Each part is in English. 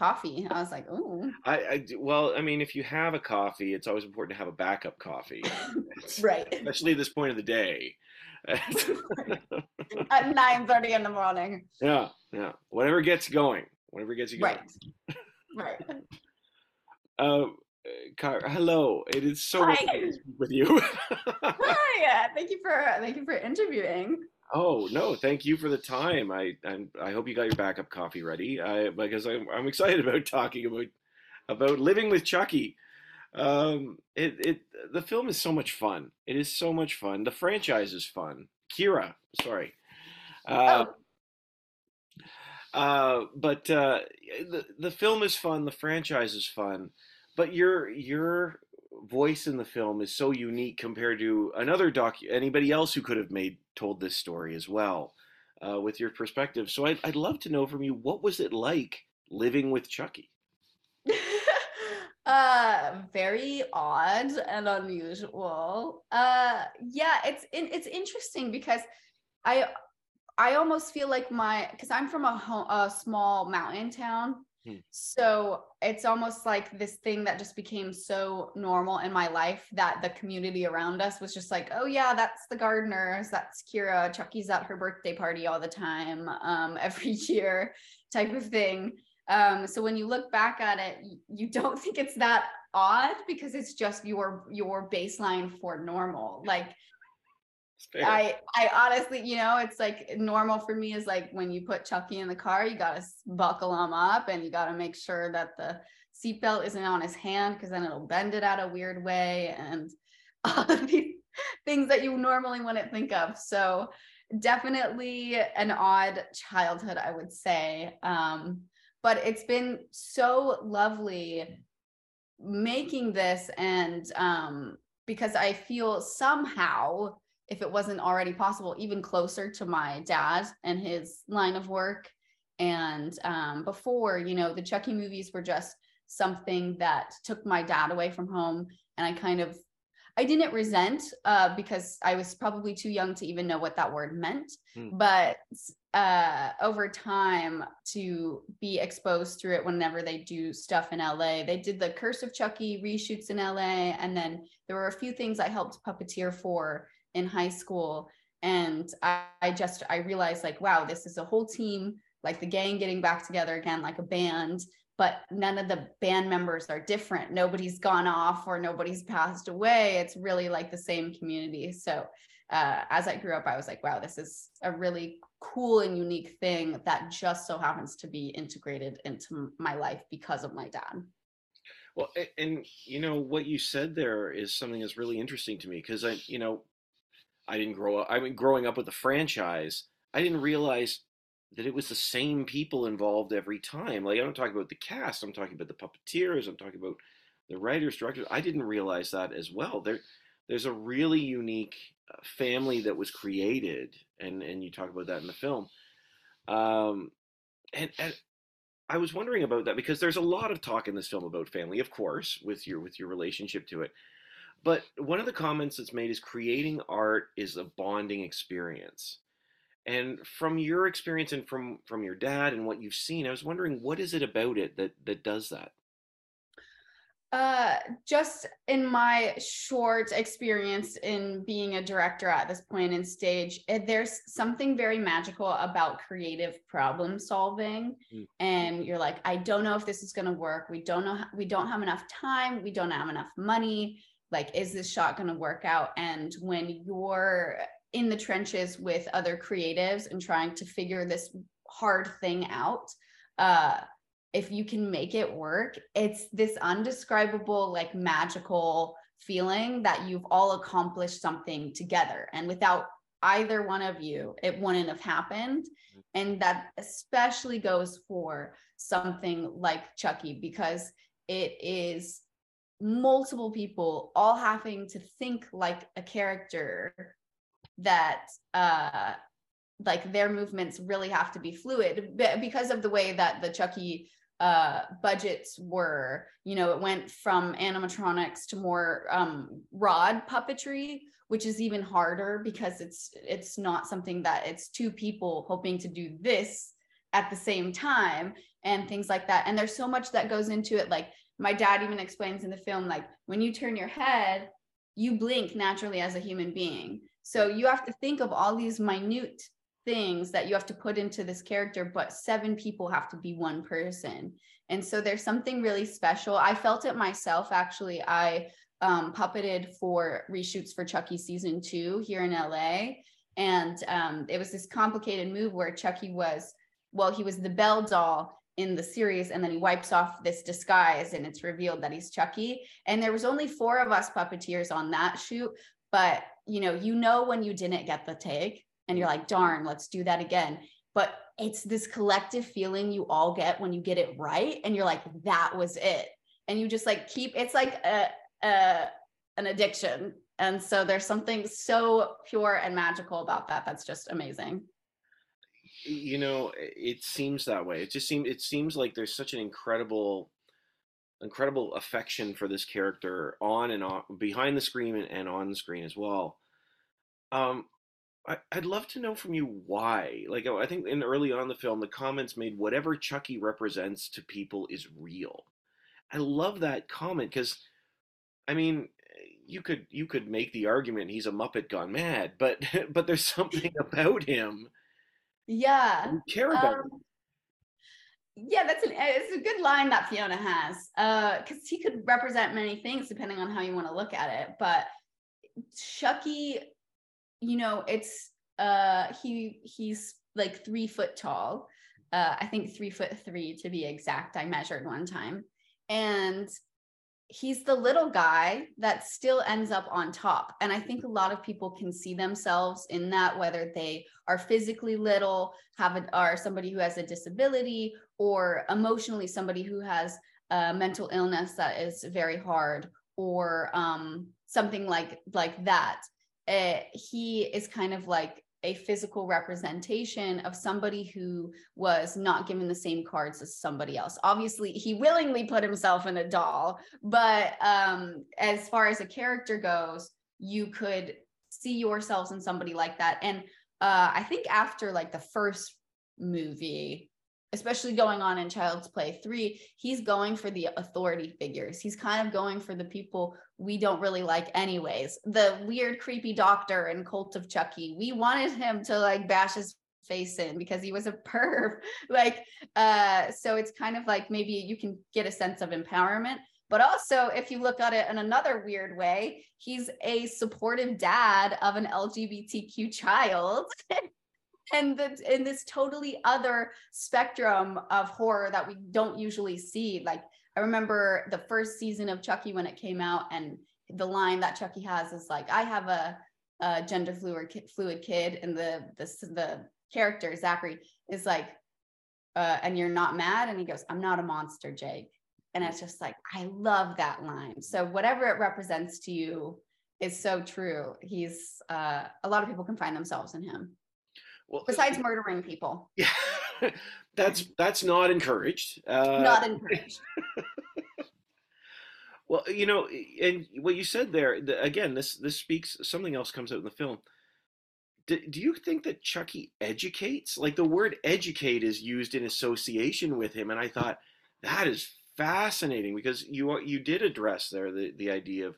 coffee. I was like, oh. I, I well, I mean, if you have a coffee, it's always important to have a backup coffee, right? Especially at this point of the day. At nine thirty in the morning. Yeah, yeah. Whatever gets going. Whatever gets you going. Right. Right. Uh, Car- hello. It is so Hi. to speak with you. Hi. Thank you for thank you for interviewing. Oh no, thank you for the time. I i I hope you got your backup coffee ready. I because I'm I'm excited about talking about about living with Chucky. Um, it it the film is so much fun. It is so much fun. The franchise is fun. Kyra, sorry. Uh, oh. Uh, but uh, the the film is fun. The franchise is fun. But your your voice in the film is so unique compared to another doc anybody else who could have made told this story as well uh, with your perspective. So I'd, I'd love to know from you what was it like living with chucky? Uh very odd and unusual. Uh yeah it's it's interesting because i i almost feel like my because i'm from a, home, a small mountain town Hmm. So it's almost like this thing that just became so normal in my life that the community around us was just like, oh yeah, that's the Gardners, that's Kyra, Chucky's at her birthday party all the time, um, every year, type of thing. Um, so when you look back at it, you don't think it's that odd because it's just your your baseline for normal. Like I I honestly, you know, it's like normal for me is like when you put Chucky in the car, you gotta buckle him up and you gotta make sure that the seatbelt isn't on his hand because then it'll bend it out a weird way and all of these things that you normally wouldn't think of. So definitely an odd childhood, I would say. Um, but it's been so lovely making this and um, because I feel somehow if it wasn't already possible, even closer to my dad and his line of work. And um, before, you know, the Chucky movies were just something that took my dad away from home. And I kind of, I didn't resent uh, because I was probably too young to even know what that word meant. Hmm. But uh, over time, to be exposed through it whenever they do stuff in LA, they did the Curse of Chucky reshoots in LA. And then there were a few things I helped puppeteer for in high school and I, I, just i realized like wow this is a whole team like the gang getting back together again like a band but none of the band members are different. Nobody's gone off or nobody's passed away. It's really like the same community. So uh, as i grew up i was like wow this is a really cool and unique thing that just so happens to be integrated into my life because of my dad. Well and you know what you said there is something that's really interesting to me because i you know I didn't grow up. I mean, growing up with the franchise, I didn't realize that it was the same people involved every time. Like, I don't talk about the cast. I'm talking about the puppeteers. I'm talking about the writers, directors. I didn't realize that as well. There, there's a really unique uh, family that was created, and and you talk about that in the film. Um, and, and I was wondering about that because there's a lot of talk in this film about family, of course, with your with your relationship to it. But one of the comments that's made is creating art is a bonding experience. And from your experience and from from your dad and what you've seen, I was wondering what is it about it that that does that? Uh, just in my short experience in being a director at this point in stage, eh, there's something very magical about creative problem solving. Mm. And you're like, I don't know if this is going to work. We don't know. We don't have enough time. We don't have enough money like is this shot going to work out? And when you're in the trenches with other creatives and trying to figure this hard thing out uh if you can make it work it's this undescribable like magical feeling that you've all accomplished something together. And without either one of you it wouldn't have happened. Mm-hmm. and that especially goes for something like chucky because it is multiple people all having to think like a character that uh like their movements really have to be fluid because of the way that the chucky uh budgets were. You know it went from animatronics to more um rod puppetry which is even harder because it's it's not something that it's two people hoping to do this at the same time and things like that. And there's so much that goes into it like my dad even explains in the film like when you turn your head you blink naturally as a human being. So you have to think of all these minute things that you have to put into this character but seven people have to be one person. And so there's something really special. I felt it myself actually. I um, puppeted for reshoots for chucky season two here in la and um, it was this complicated move where chucky was well he was the bell doll in the series and then he wipes off this disguise and it's revealed that he's chucky. And there was only four of us puppeteers on that shoot but you know you know when you didn't get the take and you're like darn let's do that again. But it's this collective feeling you all get when you get it right and you're like that was it. And you just like keep it's like a, a an addiction. And so there's something so pure and magical about that that's just amazing you know it seems that way. It just seems it seems like there's such an incredible incredible affection for this character on and on behind the screen and on the screen as well. Um I, would love to know from you why like i think in early on the film the comments made whatever chucky represents to people is real. I love that comment because i mean you could you could make the argument he's a muppet gone mad but but there's something about him yeah care about um, yeah that's an it's a good line that fiona has uh because he could represent many things depending on how you want to look at it but chucky you know it's uh he he's like three foot tall uh i think three foot three to be exact i measured one time and he's the little guy that still ends up on top. And I think a lot of people can see themselves in that, whether they are physically little, have a, are somebody who has a disability, or emotionally somebody who has a mental illness that is very hard, or um, something like like that. Uh, he is kind of like a physical representation of somebody who was not given the same cards as somebody else. Obviously, he willingly put himself in a doll, but um, as far as a character goes, you could see yourselves in somebody like that. And uh, I think after like the first movie, especially going on in Child's Play 3, he's going for the authority figures. He's kind of going for the people we don't really like anyways. The weird creepy doctor in Cult of Chucky. We wanted him to like bash his face in because he was a perv. like uh so it's kind of like maybe you can get a sense of empowerment. But also, if you look at it in another weird way, he's a supportive dad of an LGBTQ child. and the, in this totally other spectrum of horror that we don't usually see. Like I remember the first season of Chucky when it came out, and the line that Chucky has is like, "I have a, a gender fluid fluid kid," and the the the character Zachary is like, uh, "And you're not mad?" And he goes, "I'm not a monster, Jake." And it's just like I love that line. So whatever it represents to you is so true. He's uh, a lot of people can find themselves in him. Well, besides murdering people. Yeah, that's that's not encouraged. Uh, not encouraged. well, you know, and what you said there the, again, this this speaks. Something else comes out in the film. Do, do you think that Chucky educates? Like the word "educate" is used in association with him, and I thought that is fascinating because you you did address there the the idea of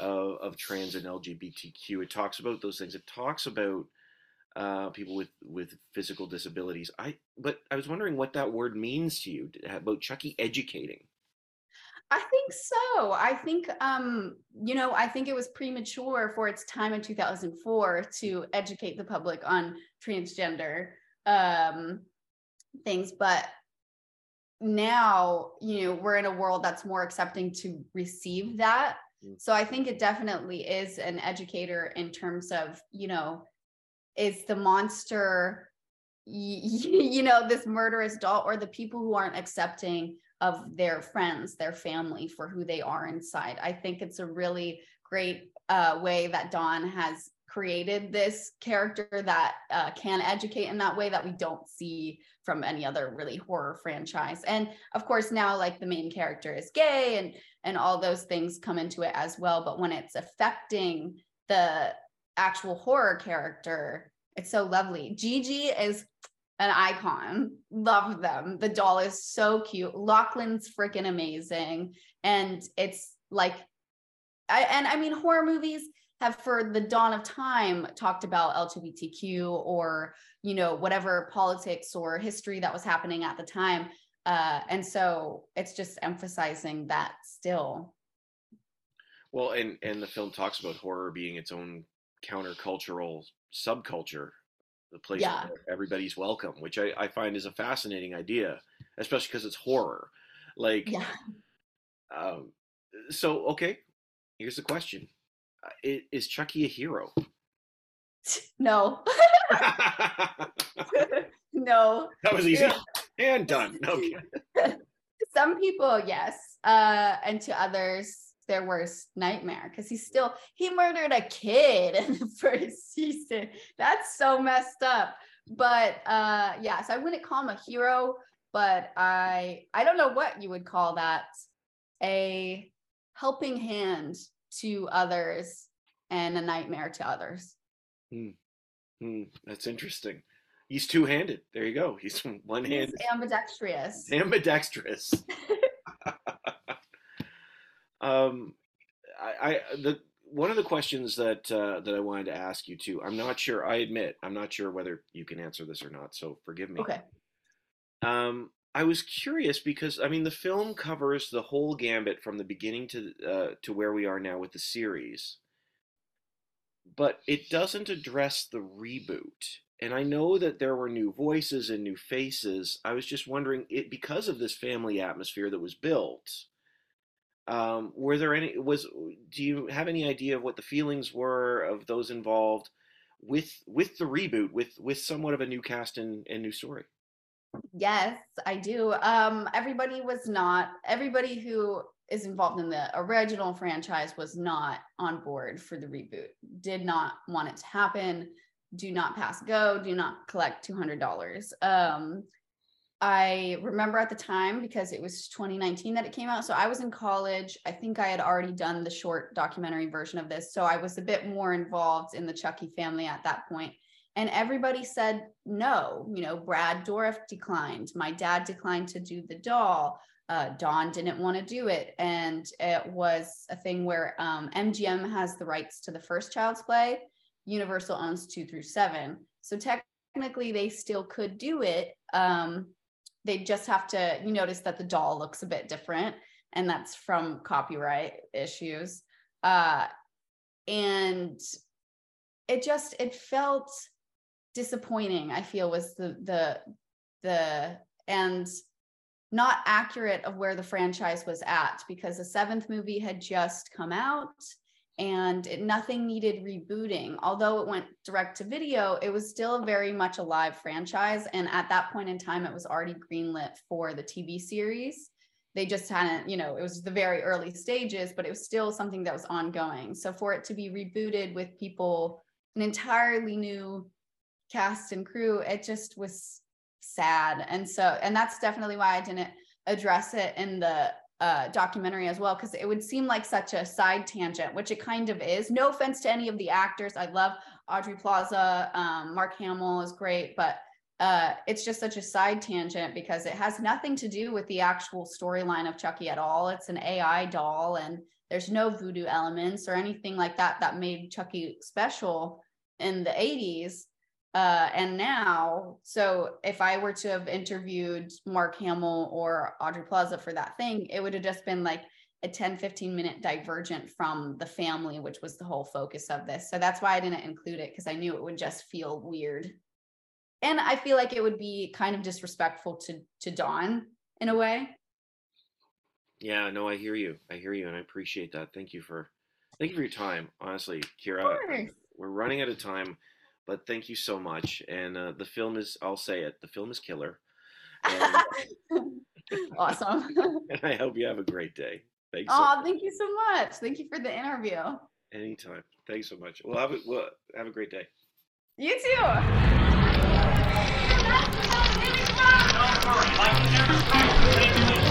uh, of trans and LGBTQ. It talks about those things. It talks about uh, people with with physical disabilities. I but I was wondering what that word means to you about Chucky educating. I think so. I think um, you know, I think it was premature for its time in 2004 to educate the public on transgender um, things, but now, you know, we're in a world that's more accepting to receive that. Mm. So I think it definitely is an educator in terms of, you know, is the monster you know this murderous doll or the people who aren't accepting of their friends their family for who they are inside. I think it's a really great uh, way that Don has created this character that uh, can educate in that way that we don't see from any other really horror franchise. And of course now like the main character is gay and and all those things come into it as well. But when it's affecting the actual horror character. It's so lovely. Gigi is an icon. Love them. The doll is so cute. Lachlan's freaking amazing. And it's like, I, and I mean, horror movies have for the dawn of time talked about LGBTQ or, you know, whatever politics or history that was happening at the time. Uh, and so it's just emphasizing that still. Well, and and the film talks about horror being its own countercultural subculture the place yeah. where everybody's welcome, which I, I find is a fascinating idea, especially because it's horror. Like, yeah. um, so okay, here's the question: uh, is, is Chucky a hero? No. no. That was easy and done. Okay. Some people, yes, uh, and to others, their worst nightmare because he's still he murdered a kid in the first season. That's so messed up. But uh yes, yeah, so I wouldn't call him a hero, but I I don't know what you would call that a helping hand to others and a nightmare to others. Hmm. Hmm. That's interesting. He's two-handed. There you go. He's one-handed. He's ambidextrous. Ambidextrous. Um, I, I the one of the questions that uh, that I wanted to ask you too. I'm not sure. I admit I'm not sure whether you can answer this or not. So forgive me. Okay. Um, I was curious because I mean the film covers the whole gambit from the beginning to uh, to where we are now with the series, but it doesn't address the reboot. And I know that there were new voices and new faces. I was just wondering, it because of this family atmosphere that was built um, were there any? Was do you have any idea of what the feelings were of those involved with with the reboot, with with somewhat of a new cast and, and new story? Yes, I do. Um, everybody was not. Everybody who is involved in the original franchise was not on board for the reboot. Did not want it to happen. Do not pass go. Do not collect two hundred dollars. Um, I remember at the time because it was 2019 that it came out. So I was in college. I think I had already done the short documentary version of this. So I was a bit more involved in the Chucky family at that point. And everybody said no. You know, Brad Dourif declined. My dad declined to do the doll. Uh, Don didn't want to do it. And it was a thing where um, MGM has the rights to the first Child's Play, Universal owns two through seven. So technically, they still could do it. Um, they just have to you notice that the doll looks a bit different and that's from copyright issues. Uh and it just it felt disappointing i feel was the the the and not accurate of where the franchise was at because the seventh movie had just come out and it, nothing needed rebooting. Although it went direct to video, it was still very much a live franchise. And at that point in time, it was already greenlit for the TV series. They just hadn't, you know, it was the very early stages, but it was still something that was ongoing. So for it to be rebooted with people, an entirely new cast and crew, it just was sad. And so, and that's definitely why I didn't address it in the uh, documentary as well because it would seem like such a side tangent, which it kind of is. No offense to any of the actors, I love Aubrey Plaza, um, Mark Hamill is great, but uh, it's just such a side tangent because it has nothing to do with the actual storyline of Chucky at all. It's an AI doll, and there's no voodoo elements or anything like that that made Chucky special in the 80s uh, and now, so if I were to have interviewed Mark Hamill or Aubrey Plaza for that thing, it would have just been like a 10, 15 minute divergent from the family, which was the whole focus of this. So that's why I didn't include it because I knew it would just feel weird. And I feel like it would be kind of disrespectful to to Don in a way. Yeah, no, I hear you. I hear you and I appreciate that. Thank you for thank you for your time. Honestly, Kyra, we're running out of time. But thank you so much. And uh, the film is, I'll say it, the film is killer. And, awesome. and I hope you have a great day. Thanks. Oh, so thank you so much. Thank you for the interview. Anytime. Thanks so much. Well, have a, well, have a great day. You too.